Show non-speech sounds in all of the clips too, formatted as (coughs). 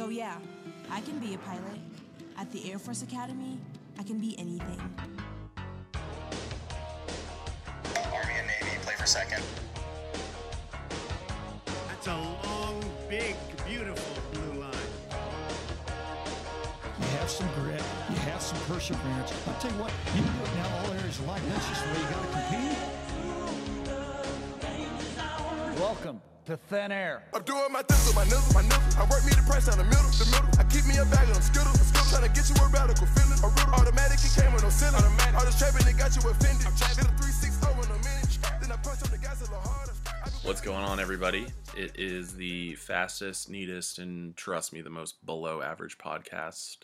So, yeah, I can be a pilot. At the Air Force Academy, I can be anything. Army and Navy, play for second. That's a long, big, beautiful blue line. You have some grit. You have some perseverance. I'll tell you what, you can do it now all areas of life. That's just the way you got to compete. Welcome to Thin Air. I'm doing my thizzle, my nizzle, my nizzle. I work me the price on the middle, the middle. I keep me a bag of them skittles, the skittles. Trying to get you a radical feeling. A riddle. Automatic, it came with no ceiling. Automatic. All this trapping, it got you offended. Did a 360 in a minute. Then I punched on the gas a little harder. What's going on, everybody? It is the fastest, neatest, and trust me, the most below average podcast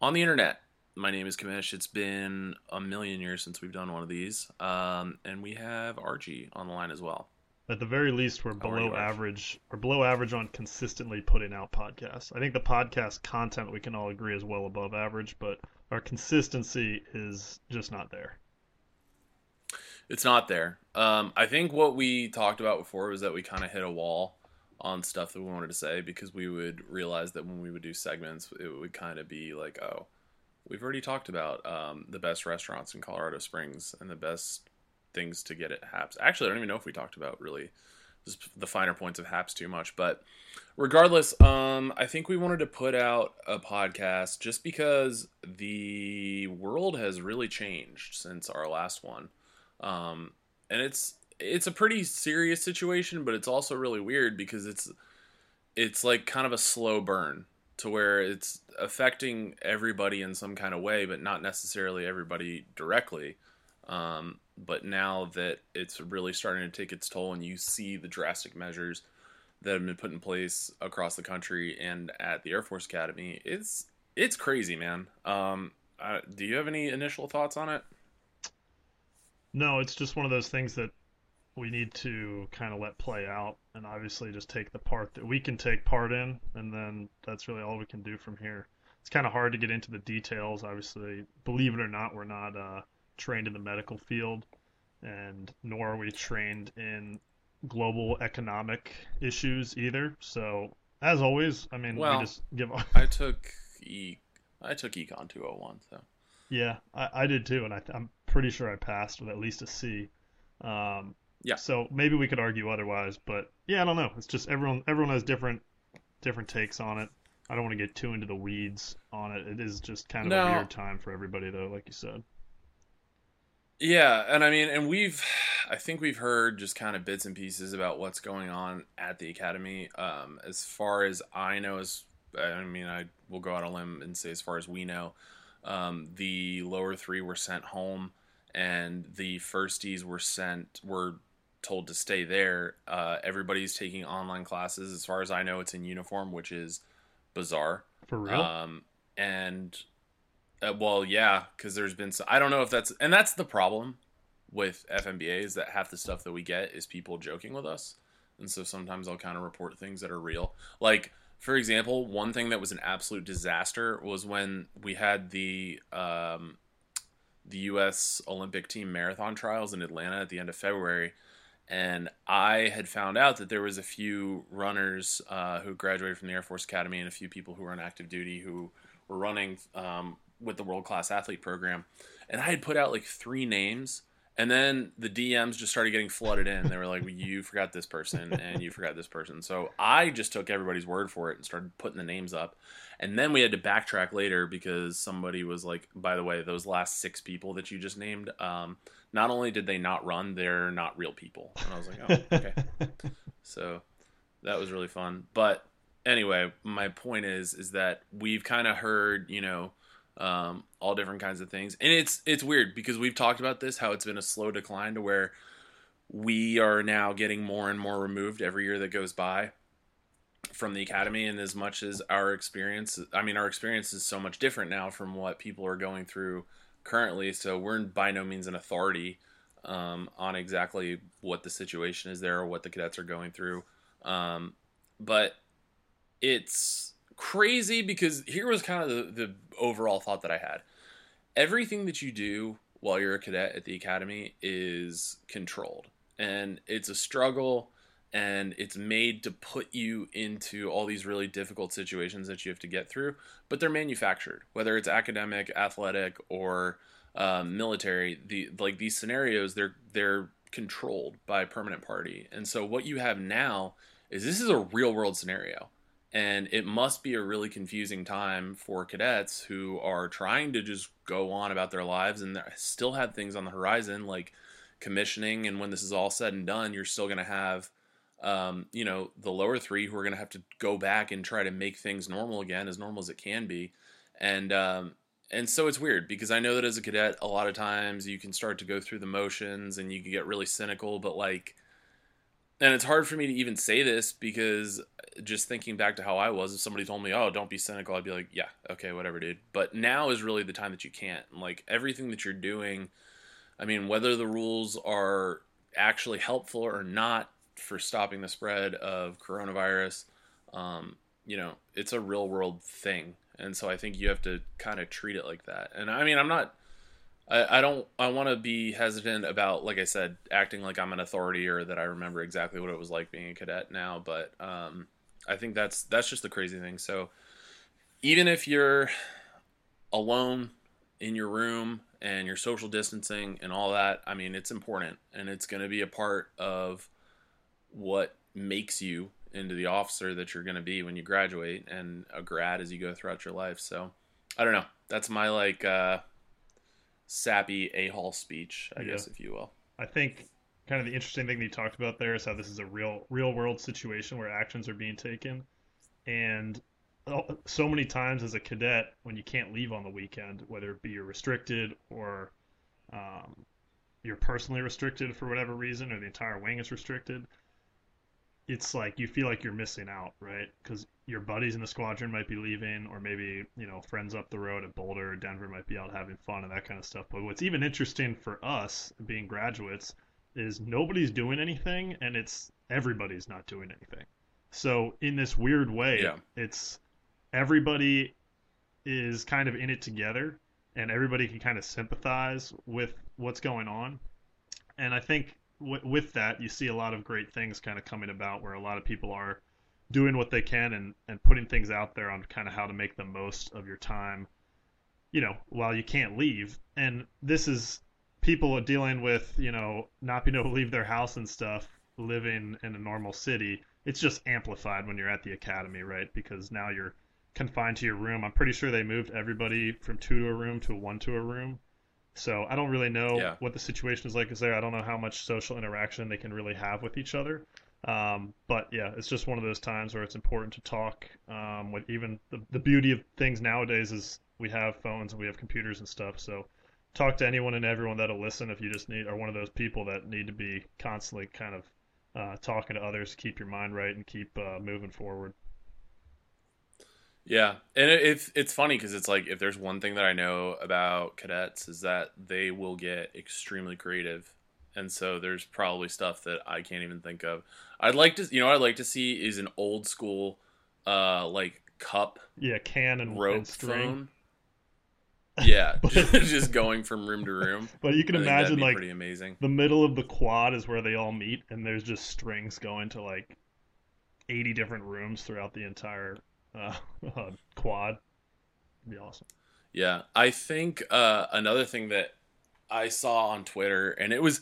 on the internet. My name is Kamish. It's been a million years since we've done one of these. Um, and we have RG on the line as well. At the very least, we're below average. We're below average on consistently putting out podcasts. I think the podcast content we can all agree is well above average, but our consistency is just not there. It's not there. Um, I think what we talked about before was that we kind of hit a wall on stuff that we wanted to say because we would realize that when we would do segments, it would kind of be like, oh, we've already talked about um, the best restaurants in Colorado Springs and the best things to get at Haps. Actually, I don't even know if we talked about really the finer points of Haps too much, but regardless, um, I think we wanted to put out a podcast just because the world has really changed since our last one um, and it's it's a pretty serious situation, but it's also really weird because it's it's like kind of a slow burn to where it's affecting everybody in some kind of way, but not necessarily everybody directly. Um, but now that it's really starting to take its toll, and you see the drastic measures that have been put in place across the country and at the Air Force Academy, it's it's crazy, man. Um, uh, do you have any initial thoughts on it? No, it's just one of those things that we need to kind of let play out and obviously just take the part that we can take part in, and then that's really all we can do from here. It's kind of hard to get into the details. Obviously, believe it or not, we're not uh, trained in the medical field, and nor are we trained in global economic issues either. So, as always, I mean, Well, we just give. I took e I took econ 201 so Yeah, I, I did too, and I, I'm pretty sure I passed with at least a C. Um, Yeah. So maybe we could argue otherwise, but yeah, I don't know. It's just everyone everyone has different different takes on it. I don't want to get too into the weeds on it. It is just kind of No. a weird time for everybody, though, like you said. Yeah and I mean and we've (sighs) I think we've heard just kind of bits and pieces about what's going on at the academy. Um, as far as I know as I mean I will go out on a limb and say as far as we know um, the lower three were sent home and the firsties were sent were told to stay there. Uh, everybody's taking online classes. As far as I know it's in uniform which is bizarre. For real? Um, and uh, well, yeah, because there's been so, I don't know if that's and that's the problem with FNBA is that half the stuff that we get is people joking with us, and so sometimes I'll kind of report things that are real. Like for example, one thing that was an absolute disaster was when we had the um, the U.S. Olympic team marathon trials in Atlanta at the end of February, and I had found out that there was a few runners uh, who graduated from the Air Force Academy and a few people who were on active duty who were running um, with the World Class Athlete Program, and I had put out like three names. And then the DMs just started getting flooded in. They were like, well, "You forgot this person, and you forgot this person." So I just took everybody's word for it and started putting the names up. And then we had to backtrack later because somebody was like, "By the way, those last six people that you just named, um, not only did they not run, they're not real people." And I was like, "Oh, okay." (laughs) so that was really fun. But anyway, my point is, is that we've kind of heard, you know, um, all different kinds of things, and it's it's weird because we've talked about this how it's been a slow decline to where we are now getting more and more removed every year that goes by from the academy. And as much as our experience i mean our experience is so much different now from what people are going through currently. So we're by no means an authority um, on exactly what the situation is there or what the cadets are going through. Um, but it's crazy because here was kind of the, the overall thought that I had. Everything that you do while you're a cadet at the academy is controlled, and it's a struggle. and it's made to put you into all these really difficult situations that you have to get through but they're manufactured whether it's academic athletic or um, military the like these scenarios they're they're controlled by a permanent party and so what you have now is this is a real world scenario and it must be a really confusing time for cadets who are trying to just go on about their lives and still have things on the horizon like commissioning and when this is all said and done you're still going to have um, you know, the lower three who are going to have to go back and try to make things normal again, as normal as it can be. And, um, and so it's weird because I know that as a cadet, a lot of times you can start to go through the motions and you can get really cynical, but like, and it's hard for me to even say this because just thinking back to how I was, if somebody told me, "Oh, don't be cynical," I'd be like, "Yeah, okay, whatever, dude." But now is really the time that you can't. Like everything that you're doing, I mean, whether the rules are actually helpful or not, for stopping the spread of coronavirus. Um, you know, it's a real world thing, and so I think you have to kind of treat it like that. And I mean, I'm not. I, I don't. I want to be hesitant about, like I said, acting like I'm an authority or that I remember exactly what it was like being a cadet now. But um, I think that's that's just the crazy thing. So even if you're alone in your room and you're social distancing and all that, I mean, it's important and it's going to be a part of what makes you into the officer that you're going to be when you graduate and a grad as you go throughout your life. So I don't know. That's my like uh, sappy a hall speech, I yeah. guess, if you will. I think kind of the interesting thing that you talked about there is how this is a real real world situation where actions are being taken, and so many times as a cadet when you can't leave on the weekend, whether it be you're restricted or um, you're personally restricted for whatever reason, or the entire wing is restricted it's like you feel like you're missing out, right? Because your buddies in the squadron might be leaving, or maybe you know friends up the road at Boulder or Denver might be out having fun and that kind of stuff. But what's even interesting for us being graduates is nobody's doing anything, and it's everybody's not doing anything. So in this weird way, yeah. it's everybody is kind of in it together, and everybody can kind of sympathize with what's going on. And I think w- with that, you see a lot of great things kind of coming about where a lot of people are doing what they can and, and putting things out there on kind of how to make the most of your time, you know, while you can't leave. And this is people are dealing with, you know, not being able to leave their house and stuff, living in a normal city. It's just amplified when you're at the academy, right? Because now you're confined to your room. I'm pretty sure they moved everybody from two to a room to one to a room so I don't really know yeah. what the situation is like is there. I don't know how much social interaction they can really have with each other. Um, but yeah, it's just one of those times where it's important to talk. Um, with even the, the beauty of things nowadays is we have phones and we have computers and stuff. So talk to anyone and everyone that'll listen if you just need are one of those people that need to be constantly kind of uh, talking to others, keep your mind right and keep uh, moving forward. Yeah, and it, it's it's funny because it's like if there's one thing that I know about cadets is that they will get extremely creative, and so there's probably stuff that I can't even think of. I'd like to, you know, I'd like to see is an old school, uh, like cup. Yeah, can and rope and string. Yeah, (laughs) (laughs) just going from room to room. (laughs) But you can imagine like pretty amazing. The middle of the quad is where they all meet, and there's just strings going to like eighty different rooms throughout the entire (laughs) uh, quad. It'd be awesome. Yeah, I think uh, another thing that I saw on Twitter, and it was,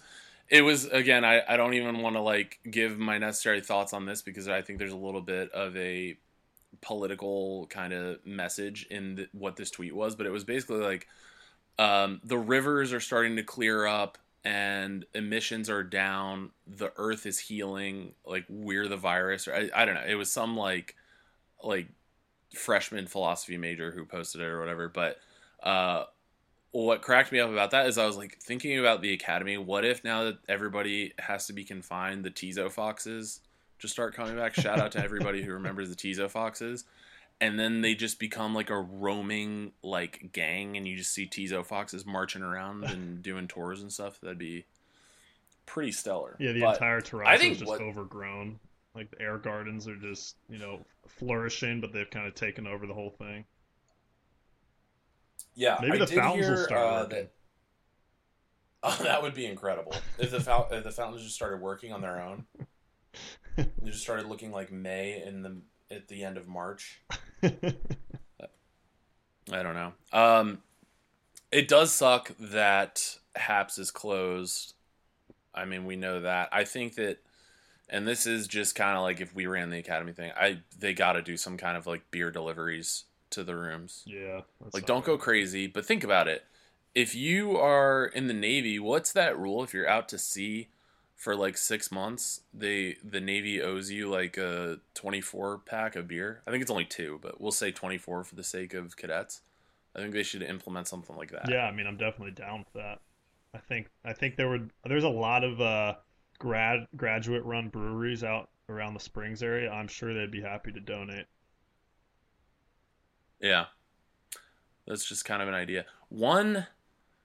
it was again, I, I don't even want to like give my necessary thoughts on this because I think there's a little bit of a political kind of message in the, what this tweet was, but it was basically like um, the rivers are starting to clear up and emissions are down. The Earth is healing. Like we're the virus, or I, I don't know. It was some like like freshman philosophy major who posted it or whatever. But uh, what cracked me up about that is I was like thinking about the academy. What if now that everybody has to be confined, the Tizo Foxes just start coming back? Shout out to everybody who remembers the Tizo Foxes. And then they just become like a roaming like gang, and you just see Tizo Foxes marching around and (laughs) doing tours and stuff. That'd be pretty stellar. Yeah, the but entire terrain is just what, overgrown. Like the air gardens are just you know flourishing, but they've kind of taken over the whole thing. Yeah, maybe I the fountains hear, will start uh, working. That, (laughs) oh, that would be incredible if the if the fountains just started working on their own. (laughs) they just started looking like May in the at the end of March. (laughs) I don't know. Um, it does suck that Haps is closed. I mean, we know that. I think that, and this is just kind of like if we ran the academy thing. I they got to do some kind of like beer deliveries to the rooms. yeah. Like, don't go crazy, but think about it. If you are in the Navy, what's that rule? If you're out to sea for like six months, they the Navy owes you like a 24 pack of beer. I think it's only two, but we'll say 24 for the sake of cadets. I think they should implement something like that. Yeah, I mean, I'm definitely down with that. I think I think there would there's a lot of uh, grad graduate run breweries out around the Springs area. I'm sure they'd be happy to donate. Yeah. That's just kind of an idea. One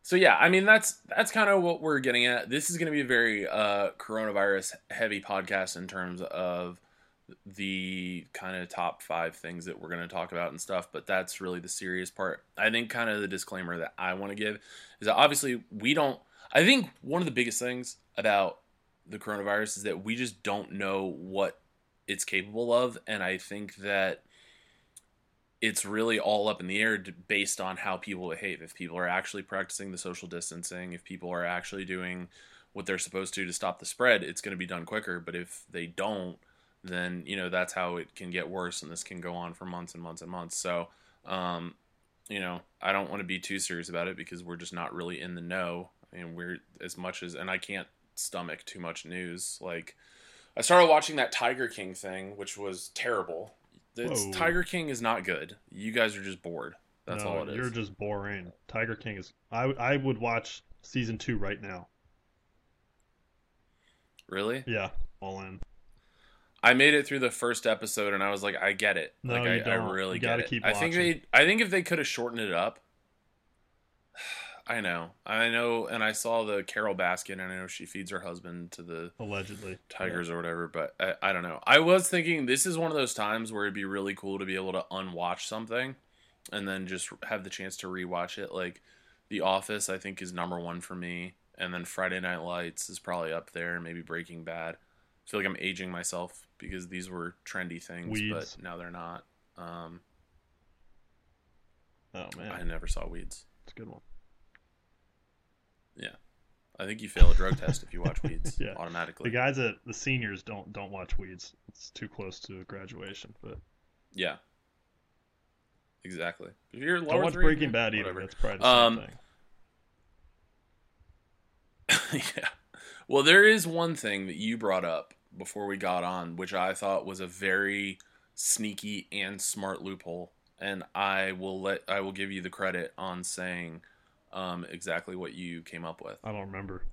so yeah, I mean that's that's kind of what we're getting at. This is going to be a very uh coronavirus heavy podcast in terms of the kind of top 5 things that we're going to talk about and stuff, but that's really the serious part. I think kind of the disclaimer that I want to give is that obviously we don't I think one of the biggest things about the coronavirus is that we just don't know what it's capable of and I think that it's really all up in the air based on how people behave. If people are actually practicing the social distancing, if people are actually doing what they're supposed to to stop the spread, it's going to be done quicker. But if they don't, then you know that's how it can get worse, and this can go on for months and months and months. So, um, you know, I don't want to be too serious about it because we're just not really in the know, and we're as much as, and I can't stomach too much news. Like, I started watching that Tiger King thing, which was terrible. Tiger King is not good. You guys are just bored. That's no, all it is. You're just boring. Tiger King is. I I would watch season two right now. Really? Yeah, all in. I made it through the first episode and I was like, I get it. No, like I, don't. I really You get gotta it. keep I think they I think if they could have shortened it up. I know. I know and I saw the Carole Baskin, and I know she feeds her husband to the Allegedly. Tigers or whatever, but I, I don't know. I was thinking this is one of those times where it'd be really cool to be able to unwatch something and then just have the chance to rewatch it. Like The Office, I think, is number one for me. And then Friday Night Lights is probably up there, maybe Breaking Bad. I feel like I'm aging myself because these were trendy things, Weeds. but now they're not. Um, Oh man, I never saw Weeds. it's a good one. Yeah. I think you fail a drug test if you watch Weeds (laughs) Yeah. automatically. The guys at the seniors don't don't watch Weeds. It's too close to graduation. But Yeah. Exactly. If you're don't watch three, Breaking Bad either. whatever. That's probably the same Um, thing. (laughs) yeah. Well, there is one thing that you brought up before we got on, which I thought was a very sneaky and smart loophole, and I will let I will give you the credit on saying um, exactly what you came up with I don't remember.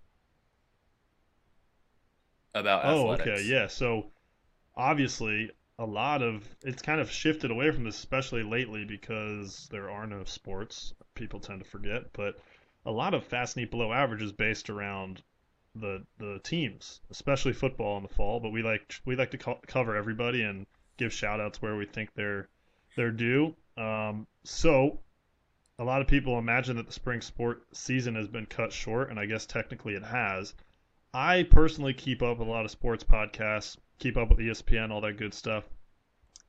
about Oh, athletics. okay, yeah. So obviously, a lot of it's kind of shifted away from this, especially lately, because there are no sports. People tend to forget, but a lot of fast neat below average is based around the the teams, especially football in the fall. But we like we like to co- cover everybody and give shout outs where we think they're they're due. Um, so a lot of people imagine that the spring sport season has been cut short, and I guess technically it has. I personally keep up with a lot of sports podcasts, keep up with ESPN, all that good stuff.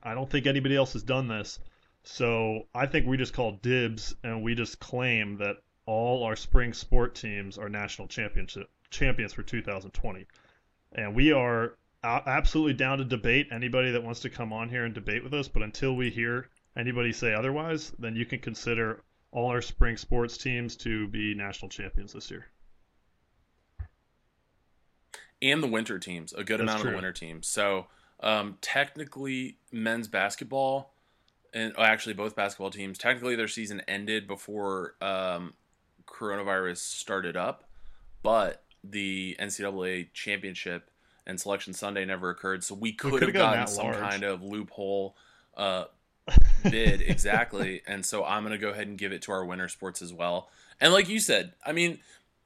I don't think anybody else has done this. So I think we just call dibs and we just claim that all our spring sport teams are national championship champions for 2020. And we are absolutely down to debate anybody that wants to come on here and debate with us, but until we hear anybody say otherwise, then you can consider all our spring sports teams to be national champions this year. and the winter teams, a good That's amount of the winter teams. So um, technically, men's basketball and oh, actually both basketball teams, technically their season ended before um, coronavirus started up, but the NCAA championship and selection Sunday never occurred, so we could have could've gotten gotten some large. kind of loophole. Uh, (laughs) bid exactly. And so i'm going to go ahead and give it to our winter sports as well. And like you said i mean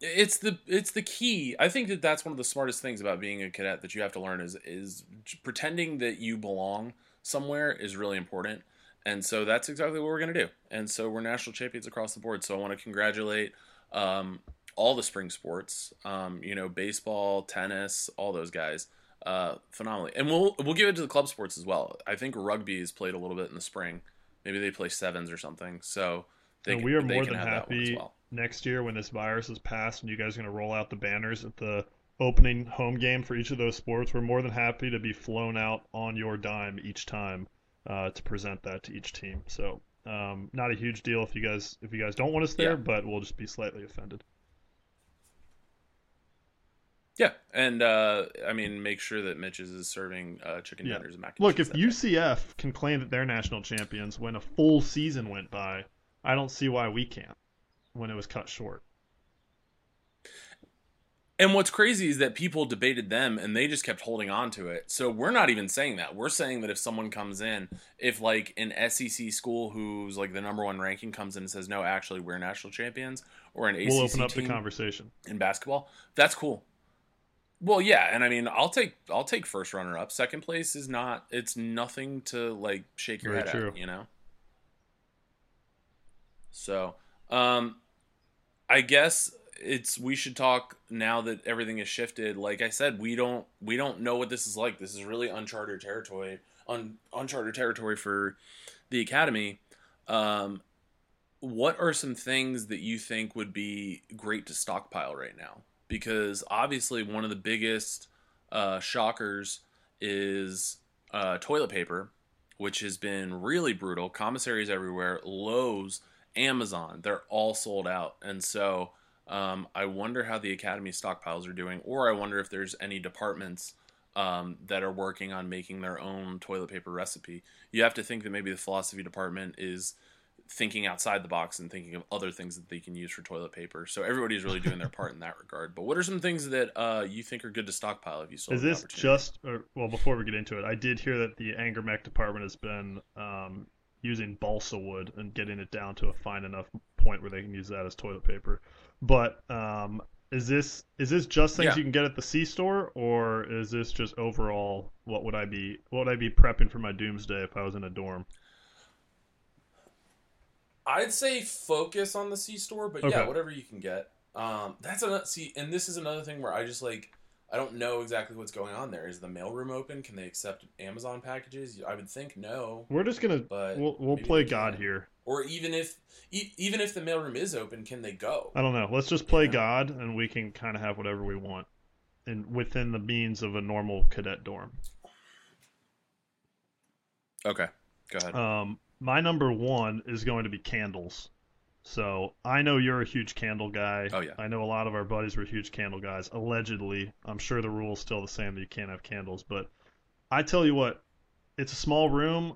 it's the it's the key. I think that that's one of the smartest things about being a cadet that you have to learn is is pretending that you belong somewhere is really important. And so that's exactly what we're going to do. And so we're national champions across the board. So i want to congratulate um, all the spring sports um, you know baseball tennis all those guys uh, phenomenally. And we'll we'll give it to the club sports as well. I think rugby is played a little bit in the spring. Maybe they play sevens or something. So they can- we are they more than have that one as happy well. next year when this virus is passed and you guys are going to roll out the banners at the opening home game for each of those sports. We're more than happy to be flown out on your dime each time uh, to present that to each team. So um, not a huge deal if you guys if you guys don't want us there, Yeah. but we'll just be slightly offended. Yeah, and uh, I mean, make sure that Mitch's is serving uh, chicken Yeah. tenders and mac and Look, if that day. UCF can claim that they're national champions when a full season went by, I don't see why we can't when it was cut short. And what's crazy is that people debated them and they just kept holding on to it. So we're not even saying that. We're saying that if someone comes in, if like an SEC school who's like the number one ranking comes in and says, no, actually, we're national champions, or an ACC We'll open up team the conversation. in basketball, that's cool. Well, yeah, and I mean, I'll take I'll take first runner up. Second place is not. It's nothing to like shake your Very head true. at, you know. So, um, I guess it's we should talk now that everything has shifted. Like I said, we don't we don't know what this is like. This is really uncharted territory, un, uncharted territory for the academy. Um, what are some things that you think would be great to stockpile right now? Because obviously, one of the biggest uh, shockers is uh, toilet paper, which has been really brutal. Commissaries everywhere, Lowe's, Amazon, they're all sold out. And so um, I wonder how the Academy stockpiles are doing, or I wonder if there's any departments um, that are working on making their own toilet paper recipe. You have to think that maybe the philosophy department is thinking outside the box and thinking of other things that they can use for toilet paper. So everybody's really doing their part in that regard. But what are some things that uh, you think are good to stockpile if you still Is this just, or, well, before we get into it, I did hear that the Anger Mech department has been um, using balsa wood and getting it down to a fine enough point where they can use that as toilet paper. But um, is this is this just things Yeah. you can get at the C store, or is this just overall? What would I be? What would I be prepping for my doomsday if I was in a dorm? I'd say focus on the C store, but yeah, whatever you can get. Um, that's another see, and this is another thing where I just like I don't know exactly what's going on there. Is the mailroom open? Can they accept Amazon packages? I would think no. We're just gonna But we'll we'll play God here. Or even if e- even if the mailroom is open, can they go? I don't know. Let's just play Yeah. God, and we can kind of have whatever we want, and within the means of a normal cadet dorm. Okay, go ahead. Um, my number one is going to be candles. So I know you're a huge candle guy. Oh, yeah. I know a lot of our buddies were huge candle guys. Allegedly, I'm sure the rule's still the same that you can't have candles. But I tell you what, it's a small room.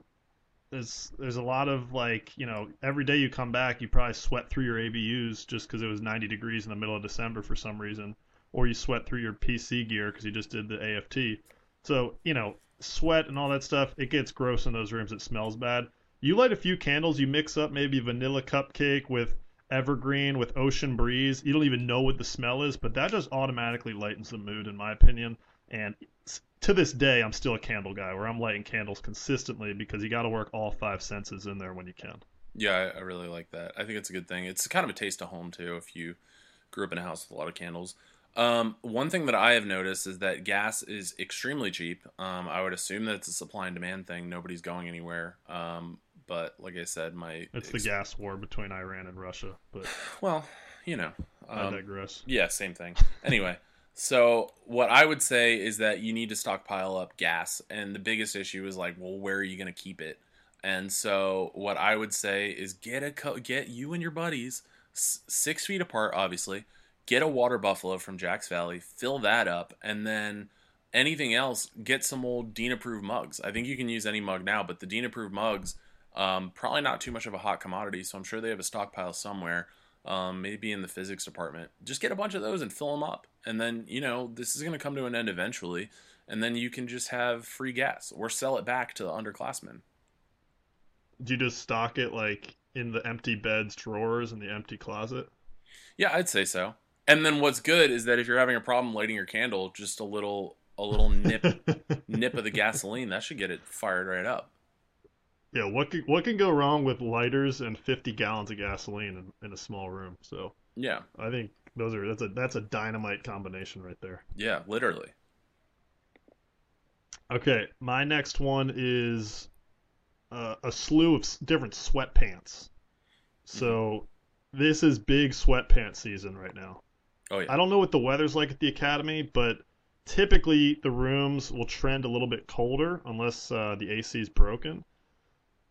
There's there's a lot of like you know every day you come back you probably sweat through your ABUs just because it was 90 degrees in the middle of December for some reason, or you sweat through your PC gear because you just did the AFT. So you know sweat and all that stuff it gets gross in those rooms. It smells bad. You light a few candles, you mix up maybe vanilla cupcake with evergreen with ocean breeze. You don't even know what the smell is, but that just automatically lightens the mood, in my opinion. And to this day, I'm still a candle guy, where I'm lighting candles consistently because you got to work all five senses in there when you can. Yeah, I, really like that. I think it's a good thing. It's kind of a taste of home too. If you grew up in a house with a lot of candles. Um, one thing that I have noticed is that gas is extremely cheap. Um, I would assume that it's a supply and demand thing. Nobody's going anywhere. Um, but like I said, my It's the gas war between Iran and Russia, but (sighs) well, you know, I um, digress. yeah, same thing. (laughs) Anyway, so what I would say is that you need to stockpile up gas, and the biggest issue is like, well, where are you going to keep it? And so what I would say is get a co- get you and your buddies s- six feet apart, obviously. Get a water buffalo from Jack's Valley, fill that up, and then anything else, get some old Dean approved mugs. I think you can use any mug now, but the Dean approved mugs, um, probably not too much of a hot commodity, so I'm sure they have a stockpile somewhere um, maybe in the physics department. Just get a bunch of those and fill them up. And then, you know, this is going to come to an end eventually. And then you can just have free gas or sell it back to the underclassmen. Do you just stock it like in the empty beds drawers in the empty closet? Yeah, I'd say so. And then what's good is that if you're having a problem lighting your candle, just a little a little nip (laughs) nip of the gasoline, that should get it fired right up. Yeah, what can, what can go wrong with lighters and 50 gallons of gasoline in, in a small room? So Yeah. I think those are that's a that's a dynamite combination right there. Yeah, literally. Okay, my next one is uh, a slew of different sweatpants. So this is big sweatpants season right now. Oh yeah. I don't know what the weather's like at the academy, but typically the rooms will trend a little bit colder unless uh, the AC is broken.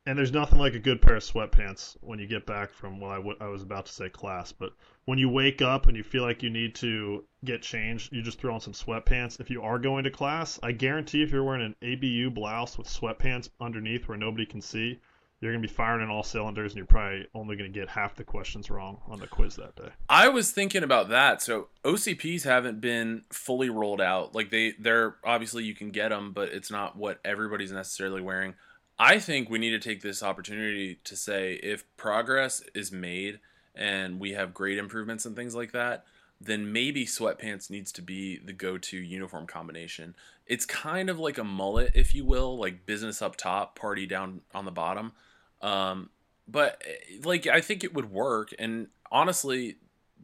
And there's nothing like a good pair of sweatpants when you get back from well, I, w- I was about to say class, but when you wake up and you feel like you need to get changed, you just throw on some sweatpants. If you are going to class, I guarantee if you're wearing an ABU blouse with sweatpants underneath where nobody can see, you're going to be firing in all cylinders and you're probably only going to get half the questions wrong on the quiz that day. I was thinking about that. So OCPs haven't been fully rolled out. Like they, they're obviously you can get them, but it's not what everybody's necessarily wearing. I think we need to take this opportunity to say if progress is made and we have great improvements and things like that, then maybe sweatpants needs to be the go-to uniform combination. It's kind of like a mullet, if you will, like business up top, party down on the bottom. Um, but eh, like I think it would work, and honestly,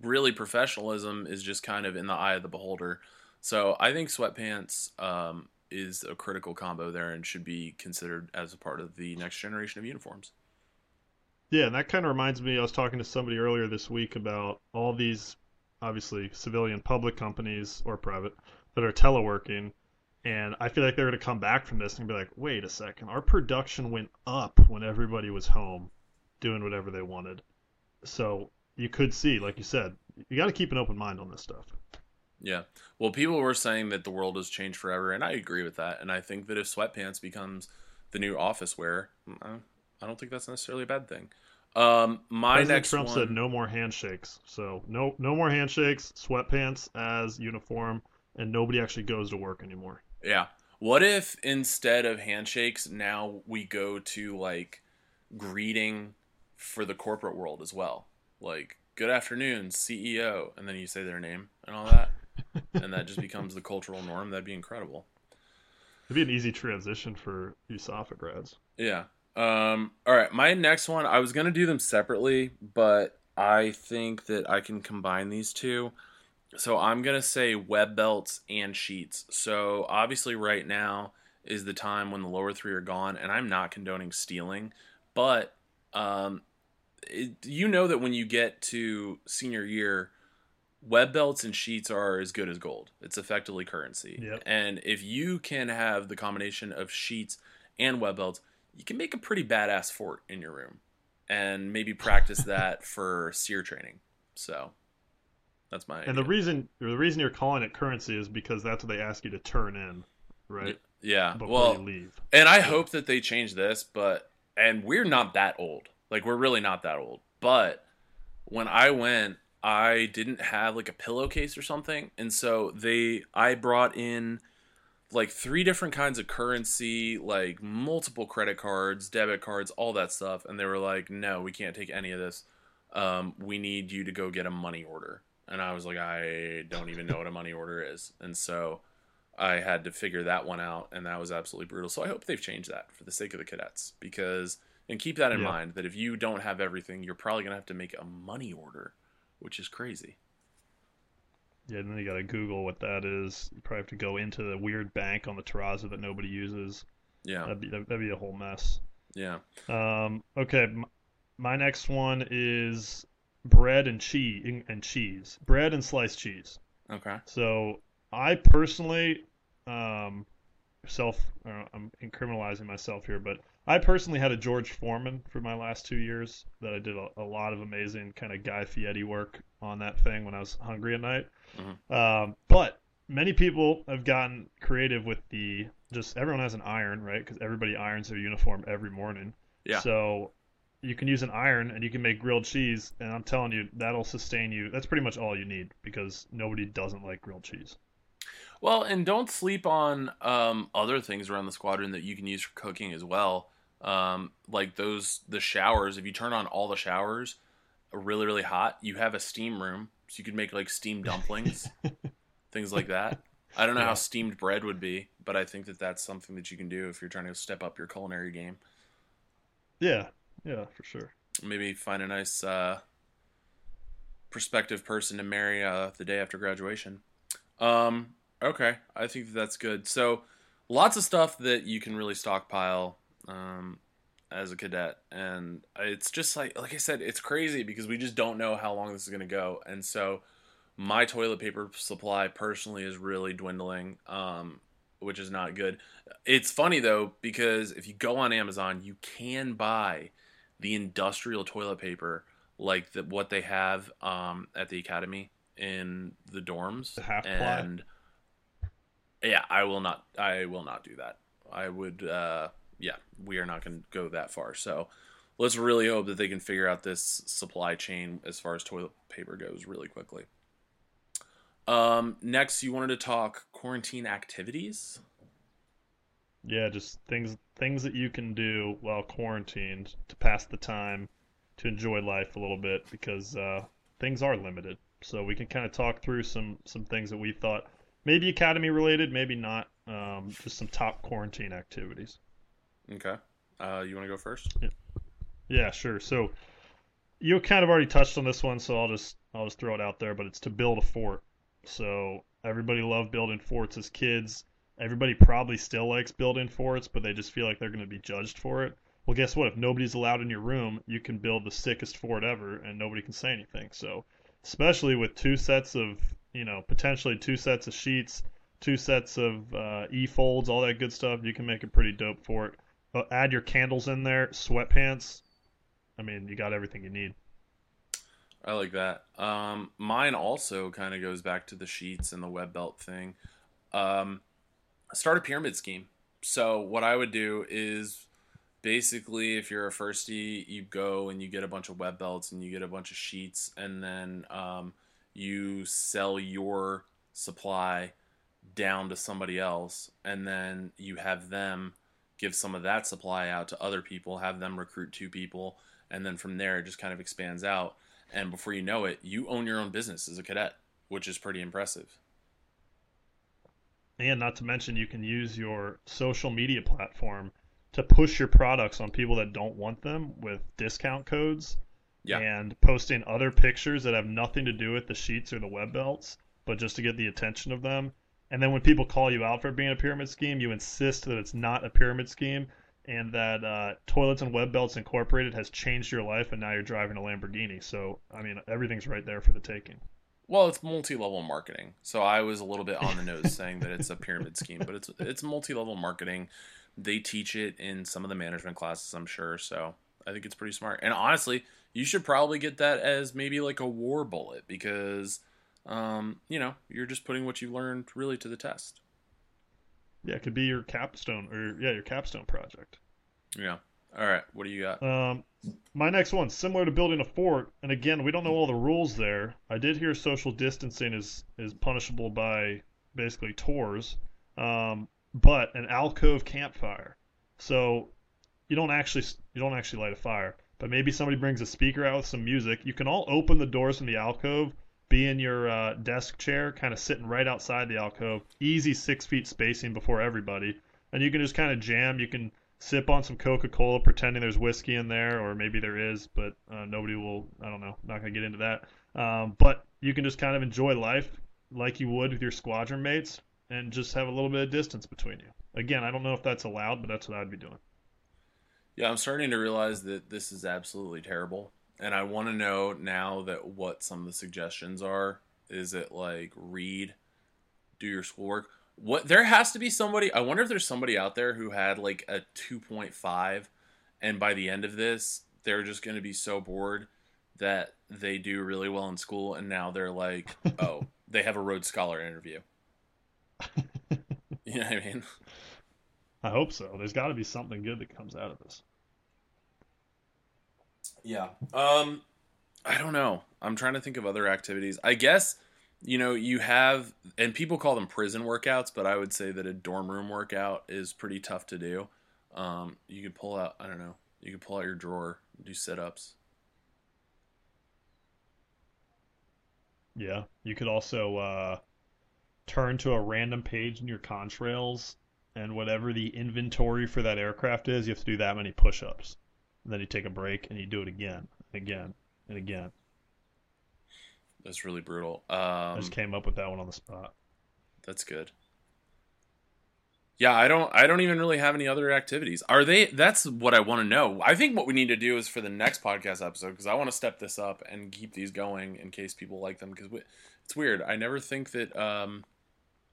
really professionalism is just kind of in the eye of the beholder. So I think sweatpants um, is a critical combo there and should be considered as a part of the next generation of uniforms. Yeah, and that kind of reminds me. I was talking to somebody earlier this week about all these, obviously, civilian public companies or private that are teleworking, and I feel like they're going to come back from this and be like, "Wait a second, our production went up when everybody was home, doing whatever they wanted." So you could see, like you said, you got to keep an open mind on this stuff. Yeah. Well, people were saying that the world has changed forever, and I agree with that. And I think that if sweatpants becomes the new office wear, I I don't think that's necessarily a bad thing. Um, my President next Trump one, said no more handshakes. So no, no more handshakes. Sweatpants as uniform, and nobody actually goes to work anymore. Yeah. What if instead of handshakes, now we go to like greeting for the corporate world as well? Like, good afternoon, CEO, and then you say their name and all that. And that just becomes the cultural norm. That'd be incredible. It'd be an easy transition for USAFA grads. Yeah. Um, all right. My next one, I was going to do them separately, but I think that I can combine these two. So I'm going to say web belts and sheets. So obviously, right now is the time when the lower three are gone, and I'm not condoning stealing, but um, it, you know that when you get to senior year, web belts and sheets are as good as gold. It's effectively currency. Yep. And if you can have the combination of sheets and web belts, you can make a pretty badass fort in your room and maybe practice that (laughs) for SERE training. So that's my And the idea. reason the reason you're calling it currency is because that's what they ask you to turn in, right? yeah. Before Well, you leave. And I hope that they change this, but and we're not that old. Like we're really not that old. But when I went, I didn't have like a pillowcase or something, and so they I brought in like three different kinds of currency, like multiple credit cards, debit cards, all that stuff, and they were like, "No, we can't take any of this. Um, we need you to go get a money order." And I was like, "I don't even know what a money order is," and so I had to figure that one out, and that was absolutely brutal. So I hope they've changed that for the sake of the cadets, because and keep that in Yeah. mind that if you don't have everything, you're probably gonna have to make a money order, which is crazy. Yeah, and then you gotta Google what that is. You probably have to go into the weird bank on the Terrazzo that nobody uses. Yeah, That'd be that'd be a whole mess. yeah. Um, okay, m- my next one is bread and cheese and cheese. Bread and sliced cheese. Okay. So I personally, um, self, uh, I'm criminalizing myself here, but I personally had a George Foreman for my last two years that I did a, a lot of amazing kind of Guy Fieri work on that thing when I was hungry at night. Um, but many people have gotten creative with the just everyone has an iron, right? Because everybody irons their uniform every morning. Yeah. So you can use an iron and you can make grilled cheese, and I'm telling you that'll sustain you. That's pretty much all you need because nobody doesn't like grilled cheese. Well, and don't sleep on um, other things around the squadron that you can use for cooking as well. Um, like those the showers. If you turn on all the showers really really hot, you have a steam room, so you could make like steamed (laughs) dumplings, things like that. I don't know Yeah. how steamed bread would be, but I think that that's something that you can do if you're trying to step up your culinary game. Yeah, yeah, for sure. Maybe find a nice uh, prospective person to marry uh, the day after graduation. Um, okay, I think that that's good. So lots of stuff that you can really stockpile um, as a cadet, and it's just like like I said, it's crazy because we just don't know how long this is going to go, and so my toilet paper supply personally is really dwindling, um, which is not good. It's funny though because if you go on Amazon, you can buy the industrial toilet paper like the, what they have um, at the academy in the dorms, The and yeah, I will not. I will not do that. I would. Uh, yeah, we are not going to go that far. So let's really hope that they can figure out this supply chain as far as toilet paper goes really quickly. Um, next, you wanted to talk quarantine activities. Yeah, just things things that you can do while quarantined to pass the time, to enjoy life a little bit because uh, things are limited. So we can kind of talk through some some things that we thought maybe academy related, maybe not. Um, just some top quarantine activities. Okay. Uh, you want to go first? Yeah, sure. So you kind of already touched on this one, so I'll just I'll just throw it out there. But it's to build a fort. So everybody loved building forts as kids. Everybody probably still likes building forts, but they just feel like they're going to be judged for it. Well, guess what? If nobody's allowed in your room, you can build the sickest fort ever, and nobody can say anything. So, especially with two sets of, you know, potentially two sets of sheets, two sets of uh, e folds, all that good stuff, you can make a pretty dope fort. Uh, add your candles in there, sweatpants. I mean, you got everything you need. I like that. Um, mine also kind of goes back to the sheets and the web belt thing. Um, start a pyramid scheme. So what I would do is basically, if you're a firstie, you go and you get a bunch of web belts and you get a bunch of sheets, and then um, you sell your supply down to somebody else, and then you have them give some of that supply out to other people, have them recruit two people, and then from there it just kind of expands out. And before you know it, you own your own business as a cadet, which is pretty impressive. And not to mention, you can use your social media platform to push your products on people that don't want them with discount codes Yeah. and posting other pictures that have nothing to do with the sheets or the web belts, but just to get the attention of them. And then when people call you out for being a pyramid scheme, you insist that it's not a pyramid scheme and that uh, Toilets and Web Belts Incorporated has changed your life and now you're driving a Lamborghini. So, I mean, everything's right there for the taking. Well, it's multi-level marketing. So I was a little bit on the nose saying that it's a pyramid scheme, but it's it's multi-level marketing. They teach it in some of the management classes, I'm sure. So I think it's pretty smart. And honestly, you should probably get that as maybe like a war bullet because um, you know, you're just putting what you learned really to the test. Yeah, it could be your capstone or, yeah, your capstone project. Yeah. All right, what do you got? Um, my next one, similar to building a fort, and again, we don't know all the rules there. I did hear social distancing is is punishable by basically tours, um, but an alcove campfire. So you don't actually you don't actually light a fire, but maybe somebody brings a speaker out with some music. You can all open the doors from the alcove, be in your uh, desk chair, kind of sitting right outside the alcove, easy six feet spacing before everybody, and you can just kind of jam. You can sip on some Coca Cola, pretending there's whiskey in there, or maybe there is, but uh, nobody will. I don't know. Not gonna get into that. Um, but you can just kind of enjoy life like you would with your squadron mates, and just have a little bit of distance between you. Again, I don't know if that's allowed, but that's what I'd be doing. Yeah, I'm starting to realize that this is absolutely terrible. And I want to know now that what some of the suggestions are. Is it like read, do your schoolwork? What there has to be somebody. I wonder if there's somebody out there who had like a 2.5, and by the end of this, they're just going to be so bored that they do really well in school, and now they're like, (laughs) oh, they have a Rhodes Scholar interview. (laughs) you know what I mean? I hope so. There's got to be something good that comes out of this. Yeah. Um I don't know. I'm trying to think of other activities. I guess you know, you have and people call them prison workouts, but I would say that a dorm room workout is pretty tough to do. Um you could pull out, I don't know. You could pull out your drawer, do sit-ups. Yeah, you could also uh, turn to a random page in your contrails, and whatever the inventory for that aircraft is, you have to do that many push-ups. And then you take a break and you do it again, and again, and again. That's really brutal. I Um just came up with that one on the spot. that's good. Yeah, I don't I don't even really have any other activities. Are they that's what I want to know. I think what we need to do is for the next podcast episode because I want to step this up and keep these going in case people like them because it's weird. I never think that um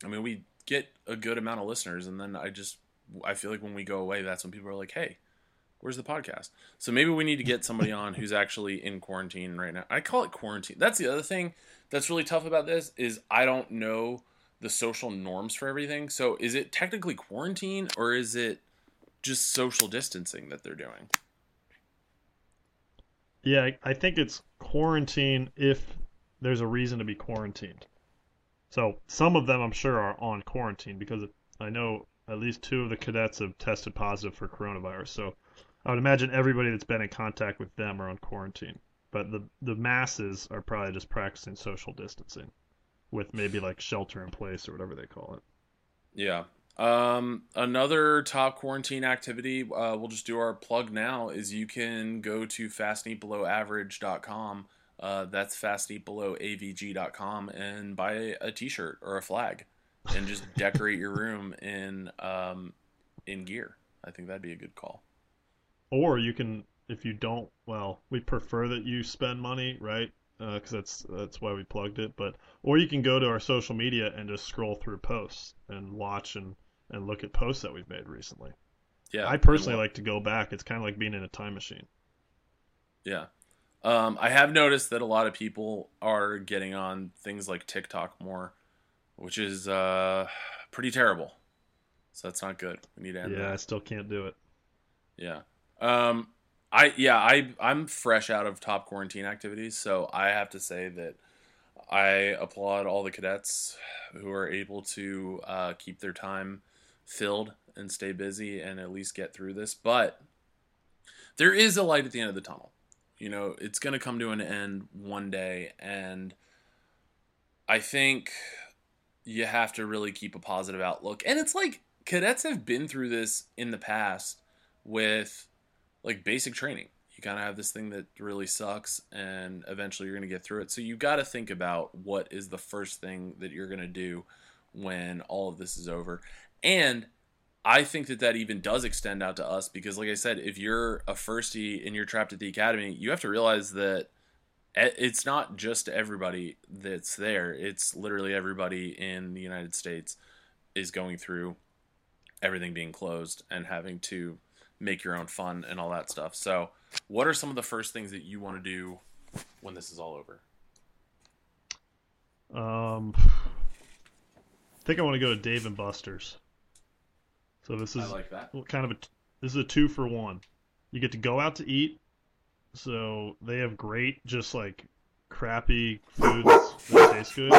I mean we get a good amount of listeners and then I just I feel like when we go away that's when people are like, "Hey, where's the podcast?" So maybe we need to get somebody on who's actually in quarantine right now. I call it quarantine. That's the other thing that's really tough about this is I don't know the social norms for everything. So is it technically quarantine or is it just social distancing that they're doing? Yeah, I- think it's quarantine if there's a reason to be quarantined. So some of them, I'm sure, are on quarantine because I know at least two of the cadets have tested positive for coronavirus. So I would imagine everybody that's been in contact with them are on quarantine. But the the masses are probably just practicing social distancing with maybe like shelter in place or whatever they call it. Yeah. Um, another top quarantine activity, uh, we'll just do our plug now, is you can go to fastneatbelowaverage.com. Uh, that's fastneatbelowavg.com and buy a t-shirt or a flag and just decorate your room in, um, in gear. I think that'd be a good call. Or you can, if you don't, well, we prefer that you spend money, right? Because that's that's why we plugged it. But or you can go to our social media and just scroll through posts and watch and and look at posts that we've made recently. Yeah. I personally like to go back. It's kind of like being in a time machine. Yeah. Um, I have noticed that a lot of people are getting on things like TikTok more, which is uh, pretty terrible. So that's not good. We need to end Yeah, I still can't do it. Yeah. Um, I yeah I I'm fresh out of top quarantine activities, so I have to say that I applaud all the cadets who are able to uh, keep their time filled and stay busy and at least get through this. But there is a light at the end of the tunnel. You know, it's going to come to an end one day, and I think you have to really keep a positive outlook. And it's like cadets have been through this in the past with like basic training. You kind of have this thing that really sucks, and eventually you're going to get through it. So you got to think about what is the first thing that you're going to do when all of this is over. And I think that that even does extend out to us because, like I said, if you're a firstie and you're trapped at the academy, you have to realize that it's not just everybody that's there. It's literally everybody in the United States is going through everything being closed and having to make your own fun and all that stuff. So, what are some of the first things that you want to do when this is all over? Um, I think I want to go to Dave and Buster's. So this is that. kind of a this is a two for one. You get to go out to eat. So they have great, just like crappy foods that taste good.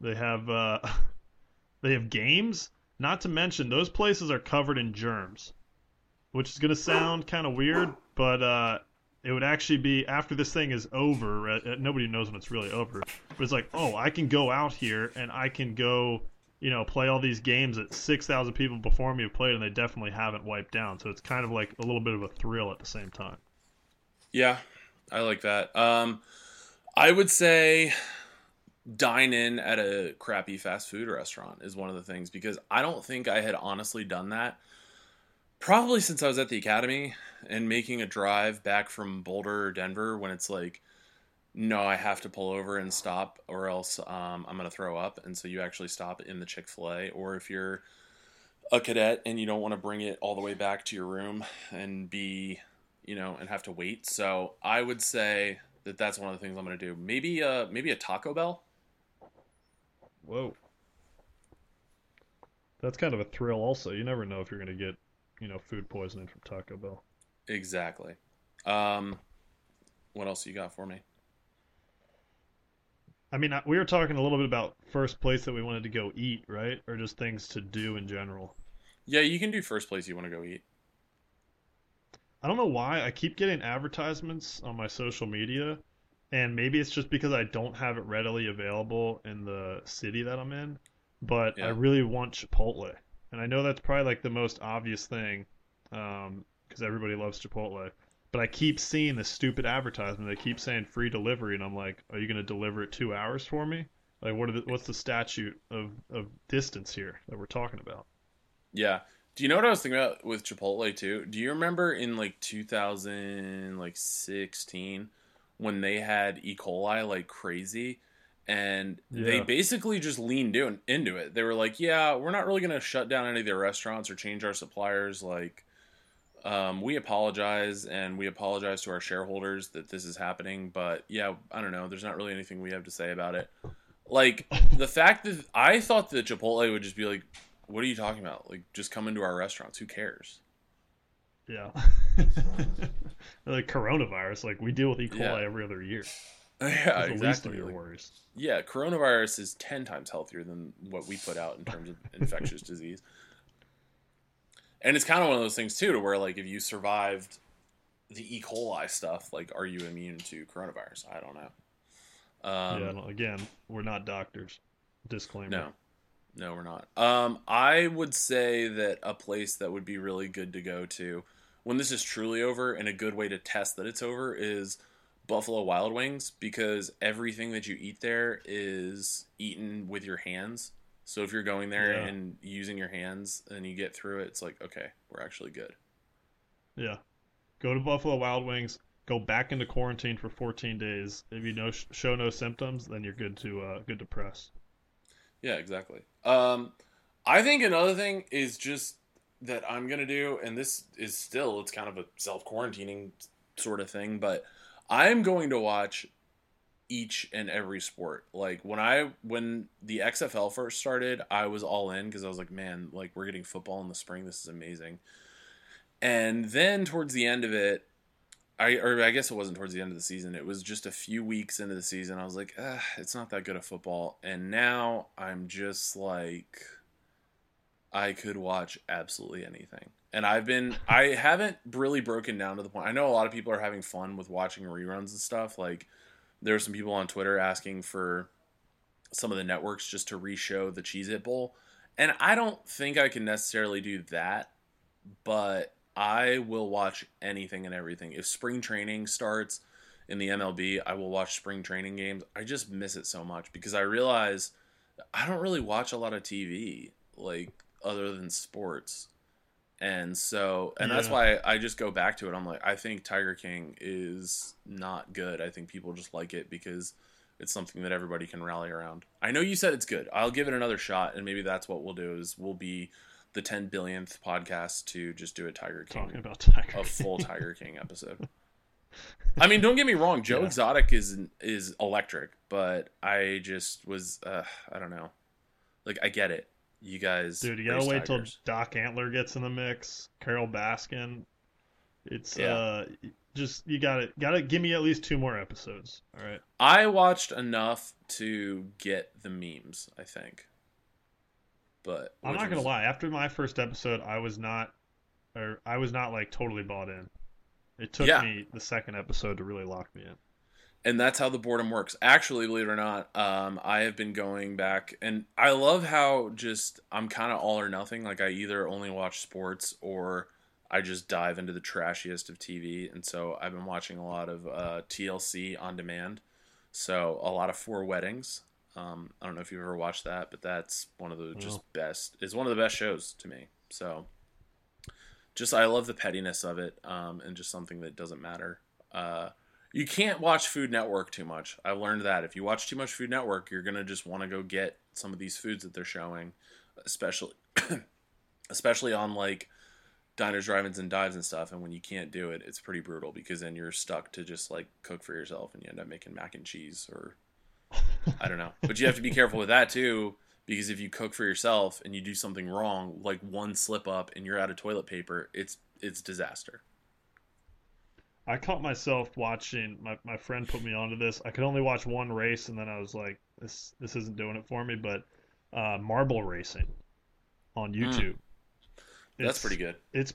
They have uh, (laughs) they have games. Not to mention those places are covered in germs, which is gonna sound kind of weird, but uh, it would actually be after this thing is over. Uh, nobody knows when it's really over, but it's like, oh, I can go out here and I can go, you know, play all these games that six thousand people before me have played, and they definitely haven't wiped down. So it's kind of like a little bit of a thrill at the same time. Yeah, I like that. Um, I would say dine in at a crappy fast food restaurant is one of the things because I don't think I had honestly done that probably since I was at the academy and making a drive back from Boulder or Denver when it's like no, I have to pull over and stop or else um, I'm going to throw up. And so you actually stop in the Chick fil A. Or if you're a cadet and you don't want to bring it all the way back to your room and be, you know, and have to wait. So I would say that that's one of the things I'm going to do. Maybe, uh, maybe a Taco Bell. Whoa. That's kind of a thrill, also. You never know if you're going to get, you know, food poisoning from Taco Bell. Exactly. Um, what else you got for me? I mean, we were talking a little bit about first place that we wanted to go eat, right? Or just things to do in general. Yeah, you can do first place you want to go eat. I don't know why I keep getting advertisements on my social media, and maybe it's just because I don't have it readily available in the city that I'm in, but I really want Chipotle. And I know that's probably like the most obvious thing because everybody loves Chipotle. But I keep seeing this stupid advertisement. They keep saying free delivery, and I'm like, are you going to deliver it two hours for me? Like, what are the, what's the statute of, of distance here that we're talking about? Yeah. Do you know what I was thinking about with Chipotle too? Do you remember in like 2016 when they had E. coli like crazy and they basically just leaned in, into it. They were like, "Yeah, we're not really going to shut down any of their restaurants or change our suppliers like um, we apologize and we apologize to our shareholders that this is happening, but yeah, I don't know. There's not really anything we have to say about it. Like the fact that I thought that Chipotle would just be like, "What are you talking about? Like, just come into our restaurants. Who cares?" Yeah. (laughs) like coronavirus, like we deal with E. coli Yeah. every other year. (laughs) yeah, It's the least of exactly. your worries. yeah, coronavirus is ten times healthier than what we put out in terms of infectious (laughs) disease. And it's kind of one of those things too, to where like if you survived the E. coli stuff, like, are you immune to coronavirus? I don't know. Um, yeah, no, again, we're not doctors. Disclaimer. No, no, we're not. Um, I would say that a place that would be really good to go to when this is truly over, and a good way to test that it's over is Buffalo Wild Wings because everything that you eat there is eaten with your hands. So if you're going there Yeah. and using your hands and you get through it, it's like okay, we're actually good. Yeah. Go to Buffalo Wild Wings. Go back into quarantine for 14 days. If you no show no symptoms, then you're good to uh, good to press. Yeah, exactly. Um, I think another thing is just that I'm gonna do, and this is still it's kind of a self quarantining sort of thing, but I'm going to watch each and every sport. Like when I when the XFL first started, I was all in because I was like, man, like we're getting football in the spring. This is amazing. And then towards the end of it, I or I guess it wasn't towards the end of the season. It was just a few weeks into the season. I was like, it's not that good of football. And now I'm just like, I could watch absolutely anything. And I've been, I haven't really broken down to the point. I know a lot of people are having fun with watching reruns and stuff. Like, there are some people on Twitter asking for some of the networks just to reshow the Cheez It Bowl. And I don't think I can necessarily do that, but I will watch anything and everything. If spring training starts in the MLB, I will watch spring training games. I just miss it so much because I realize I don't really watch a lot of TV like other than sports. And so, and that's why I just go back to it. I'm like, I think Tiger King is not good. I think people just like it because it's something that everybody can rally around. I know you said it's good. I'll give it another shot, and maybe that's what we'll do. Is we'll be the ten billionth podcast to just do a Tiger King, Talking about Tiger. a full Tiger King (laughs) episode. I mean, don't get me wrong. Joe Yeah. Exotic is is electric, but I just was uh, I don't know. Like I get it. You guys, Dude, you gotta wait tigers. till Doc Antle gets in the mix. Carole Baskin. It's Yeah. uh, just you gotta gotta give me at least two more episodes. All right. I watched enough to get the memes. I think, but I'm not gonna lie. After my first episode, I was not, or I was not like totally bought in. It took Yeah. me the second episode to really lock me in. And that's how the boredom works. Actually, believe it or not, um, I have been going back, and I love how just I'm kind of all or nothing. Like I either only watch sports or I just dive into the trashiest of TV, and so I've been watching a lot of uh, TLC on demand. So a lot of Four Weddings. Um, I don't know if you've ever watched that, but that's one of the just No. best. Is one of the best shows to me. So just I love the pettiness of it, um, and just something that doesn't matter. Uh, you can't watch Food Network too much. I've learned that if you watch too much Food Network, you're gonna just want to go get some of these foods that they're showing, especially, (coughs) especially on like diners, drive-ins, and dives and stuff. And when you can't do it, it's pretty brutal because then you're stuck to just like cook for yourself, and you end up making mac and cheese or I don't know. But you have to be careful with that too, because if you cook for yourself and you do something wrong, like one slip up and you're out of toilet paper, it's it's disaster. I caught myself watching. My, my friend put me onto this. I could only watch one race, and then I was like, "This this isn't doing it for me." But uh, marble racing on YouTube. Hmm. That's It's- pretty good. It's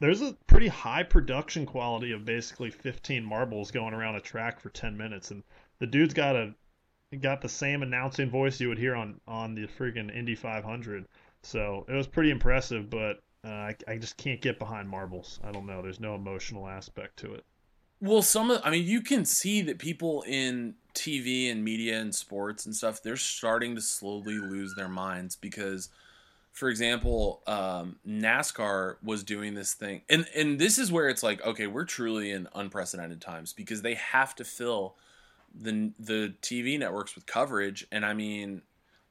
there's a pretty high production quality of basically 15 marbles going around a track for 10 minutes, and the dude's got a got the same announcing voice you would hear on on the freaking Indy 500. So it was pretty impressive, but uh, I, I just can't get behind marbles. I don't know. There's no emotional aspect to it. Well, some of I mean, you can see that people in TV and media and sports and stuff, they're starting to slowly lose their minds because for example, um, NASCAR was doing this thing, and and this is where it's like, okay, we're truly in unprecedented times because they have to fill the the TV networks with coverage, and I mean,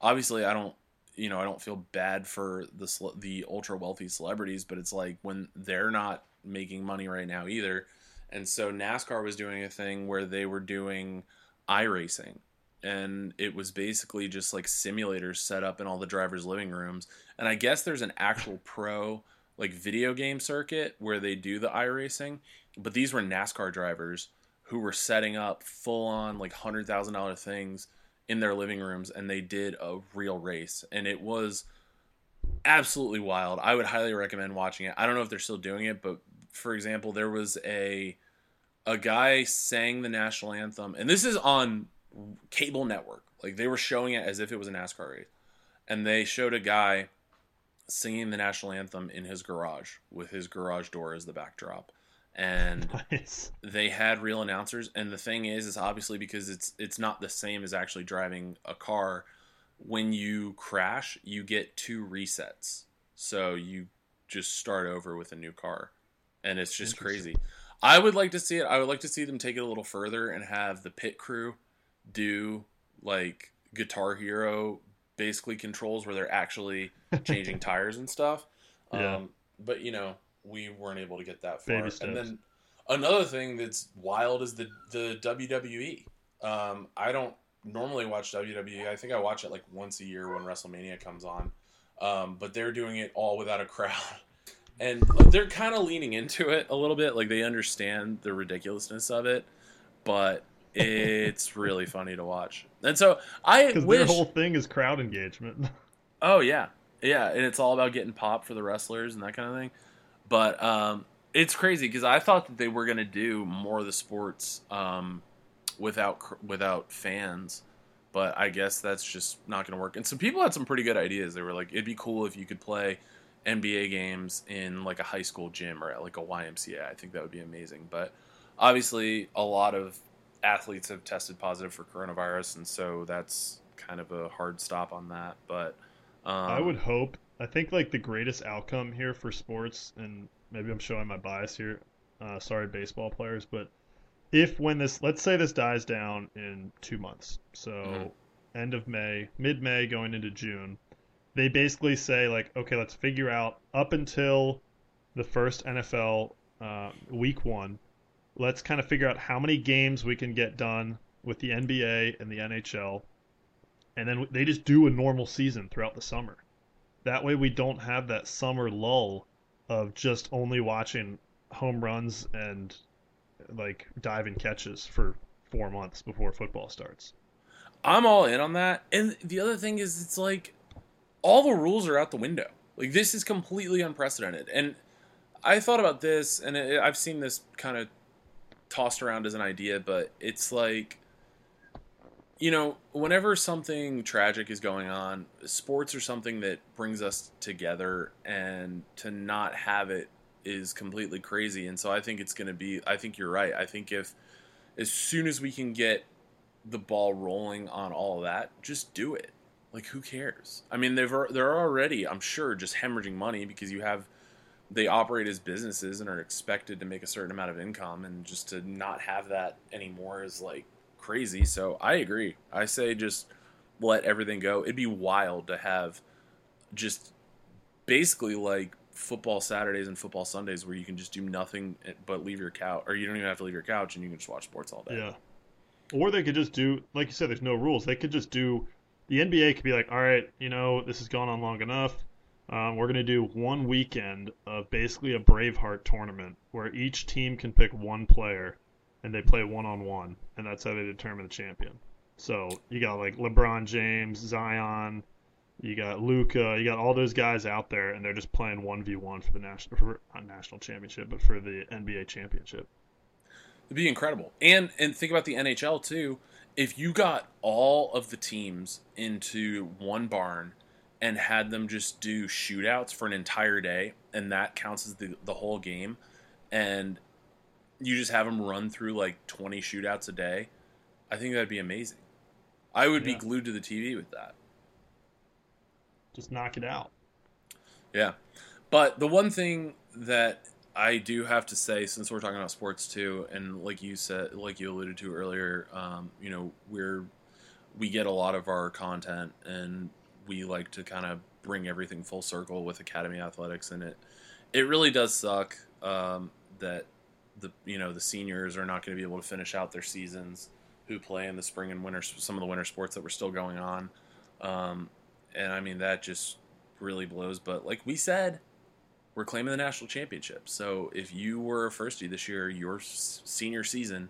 obviously, I don't, you know, I don't feel bad for the the ultra wealthy celebrities, but it's like when they're not making money right now either, and so NASCAR was doing a thing where they were doing iRacing and it was basically just like simulators set up in all the drivers' living rooms. And I guess there's an actual pro like video game circuit where they do the iRacing, but these were NASCAR drivers who were setting up full on like hundred thousand dollar things in their living rooms, and they did a real race, and it was absolutely wild. I would highly recommend watching it. I don't know if they're still doing it, but for example, there was a a guy sang the national anthem, and this is on cable network. Like they were showing it as if it was a NASCAR race, and they showed a guy singing the national anthem in his garage with his garage door as the backdrop. And (laughs) Nice. they had real announcers and the thing is is obviously because it's it's not the same as actually driving a car when you crash you get two resets so you just start over with a new car and it's just crazy i would like to see it i would like to see them take it a little further and have the pit crew do like guitar hero basically controls where they're actually (laughs) changing tires and stuff Yeah. um, but you know we weren't able to get that far and then another thing that's wild is the the WWE. Um, I don't normally watch WWE. I think I watch it like once a year when WrestleMania comes on. Um, but they're doing it all without a crowd, (laughs) and they're kind of leaning into it a little bit. Like they understand the ridiculousness of it, but it's (laughs) really funny to watch. And so I Because wish. their whole thing is crowd engagement. (laughs) Oh yeah, yeah, and it's all about getting pop for the wrestlers and that kind of thing. But um, it's crazy because I thought that they were gonna do more of the sports um, without without fans, but I guess that's just not gonna work. And some people had some pretty good ideas. They were like, it'd be cool if you could play NBA games in like a high school gym or at like a YMCA. I think that would be amazing. But obviously, a lot of athletes have tested positive for coronavirus, and so that's kind of a hard stop on that. But um, I would hope. I think like the greatest outcome here for sports, and maybe I'm showing my bias here. Uh, sorry, baseball players, but if when this, let's say this dies down in two months, so Mhm. end of May, mid May, going into June, they basically say like, okay, let's figure out up until the first NFL uh, week one, let's kind of figure out how many games we can get done with the NBA and the NHL and then they just do a normal season throughout the summer. That way, we don't have that summer lull of just only watching home runs and like diving catches for four months before football starts. I'm all in on that. And the other thing is, it's like all the rules are out the window. Like this is completely unprecedented. And I thought about this, and it, I've seen this kind of tossed around as an idea, but it's like, you know, whenever something tragic is going on, sports are something that brings us together, and to not have it is completely crazy. And so I think it's going to be. I think you're right. I think if as soon as we can get the ball rolling on all of that, just do it. Like who cares? I mean, they've they're already, I'm sure, just hemorrhaging money because you have they operate as businesses and are expected to make a certain amount of income, and just to not have that anymore is like crazy. So I agree. I say just let everything go. It'd be wild to have just basically like football Saturdays and football Sundays where you can just do nothing eh, but leave your couch, or you don't even have to leave your couch and you can just watch sports all day. Yeah. Or they could just do, like you said, there's no rules. They could just do, the NBA could be like, all right, you know, this has gone on long enough. Um, we're going to do one weekend of basically a Braveheart tournament where each team can pick one player and they play one on one, and that's how they determine the champion. So you got like LeBron James, Zion, you got Luka, you got all those guys out there, and they're just playing one v one for the national, for, not national championship, but for the NBA championship. It'd be incredible. And and think about the NHL too. If you got all of the teams into one barn and had them just do shootouts for an entire day, and that counts as the, the whole game, and you just have them run through like 20 shootouts a day, I think that'd be amazing. I would be glued to the TV with that. Just knock it out. Yeah. But the one thing that I do have to say, since we're talking about sports too, and like you said, like you alluded to earlier, um, you know, we're we get a lot of our content, and we like to kind of bring everything full circle with Academy Athletics, and it. It really does suck um, that the you know the seniors are not going to be able to finish out their seasons who play in the spring and winter some of the winter sports that were still going on. Um, and i mean that just really blows but like we said we're claiming the national championship so if you were a firstie this year your s- senior season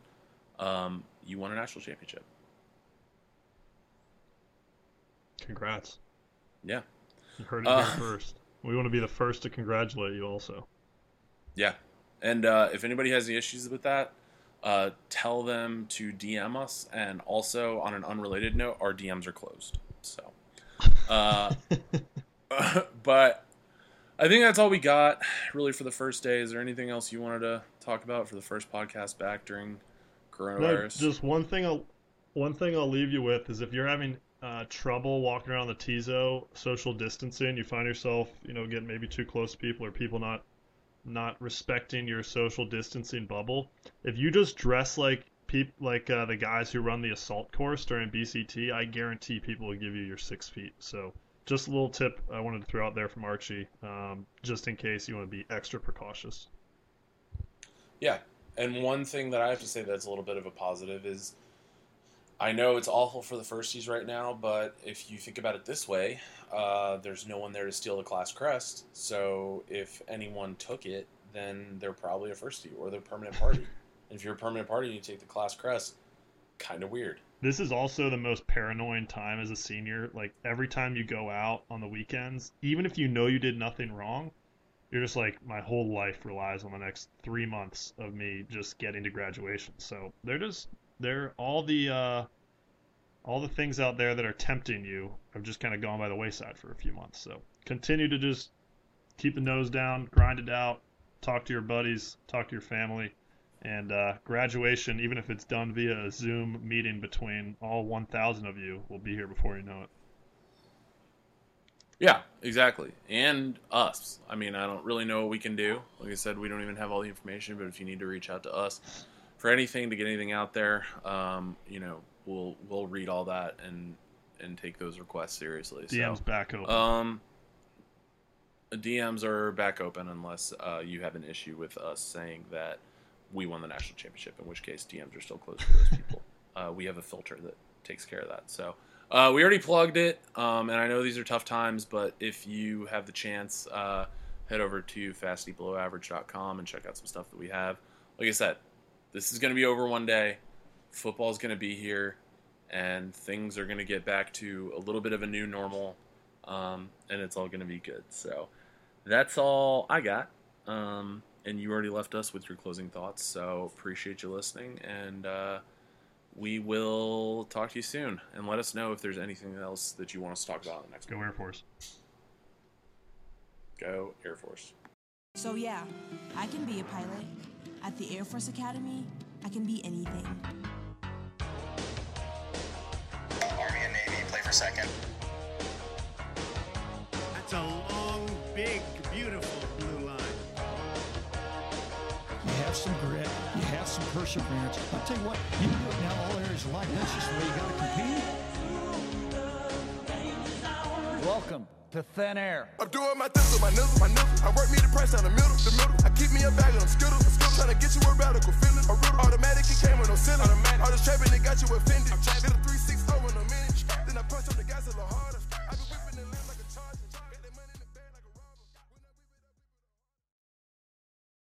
um, you won a national championship Congrats. yeah You heard it Uh, here first. We want to be the first to congratulate you also. Yeah. And uh, if anybody has any issues with that, uh, tell them to DM us. And also, on an unrelated note, our DMs are closed. So, uh, (laughs) (laughs) but I think that's all we got really for the first day. Is there anything else you wanted to talk about for the first podcast back during No, coronavirus? just one thing. I'll one thing I'll leave you with is if you're having uh, trouble walking around the Tizo, social distancing, you find yourself, you know, getting maybe too close to people or people not not respecting your social distancing bubble. If you just dress like peop like uh, the guys who run the assault course during BCT, I guarantee people will give you your six feet. So. Just a little tip I wanted to throw out there from Archie, um, just in case you want to be extra precautious. Yeah. And one thing that I have to say that's a little bit of a positive is I know it's awful for the firsties right now, but if you think about it this way, uh, there's no one there to steal the class crest. So if anyone took it, then they're probably a firstie or they're a permanent party. (laughs) and if you're a permanent party and you take the class crest, kind of weird. This is also the most paranoid time as a senior. Like every time you go out on the weekends, even if you know you did nothing wrong, you're just like, my whole life relies on the next three months of me just getting to graduation. So they're just they're all the uh, all the things out there that are tempting you have just kind of gone by the wayside for a few months. So continue to just keep the nose down, grind it out, talk to your buddies, talk to your family and uh, graduation, even if it's done via a Zoom meeting between all 1,000 of you, will be here before you know it. Yeah, exactly. And us. I mean, I don't really know what we can do. Like I said, we don't even have all the information, but if you need to reach out to us for anything to get anything out there, um, you know, we'll we'll read all that and and take those requests seriously. DM's so, back open. um DMs are back open unless uh, you have an issue with us saying that we won the national championship, in which case DMs are still closed for those people. (laughs) uh, we have a filter that takes care of that. So uh, we already plugged it, um, and I know these are tough times, but if you have the chance, uh, head over to fastneatbelowaverage.com and check out some stuff that we have. Like I said, this is going to be over one day. Football's going to be here, and things are going to get back to a little bit of a new normal, um, and it's all going to be good. So that's all I got. Um, and you already left us with your closing thoughts, so appreciate you listening, and uh, we will talk to you soon. And let us know if there's anything else that you want us to talk about in the next Go one. Air Force. Go Air Force. So yeah, I can be a pilot. At the Air Force Academy, I can be anything. Army and Navy play for second. That's a long, big, beautiful perseverance. I'll tell you what, you can do it now all areas of life. That's just the way you got to compete. Welcome to Thin Air. I'm doing my thing with my nizzle, my nizzle. I work me the price down the middle, the middle. I keep me a bag of them skittles, the skittles. Tryna get you a radical feeling. A riddle. Automatic, it came with no ceiling. Automatic. All this trapping, it got you offended.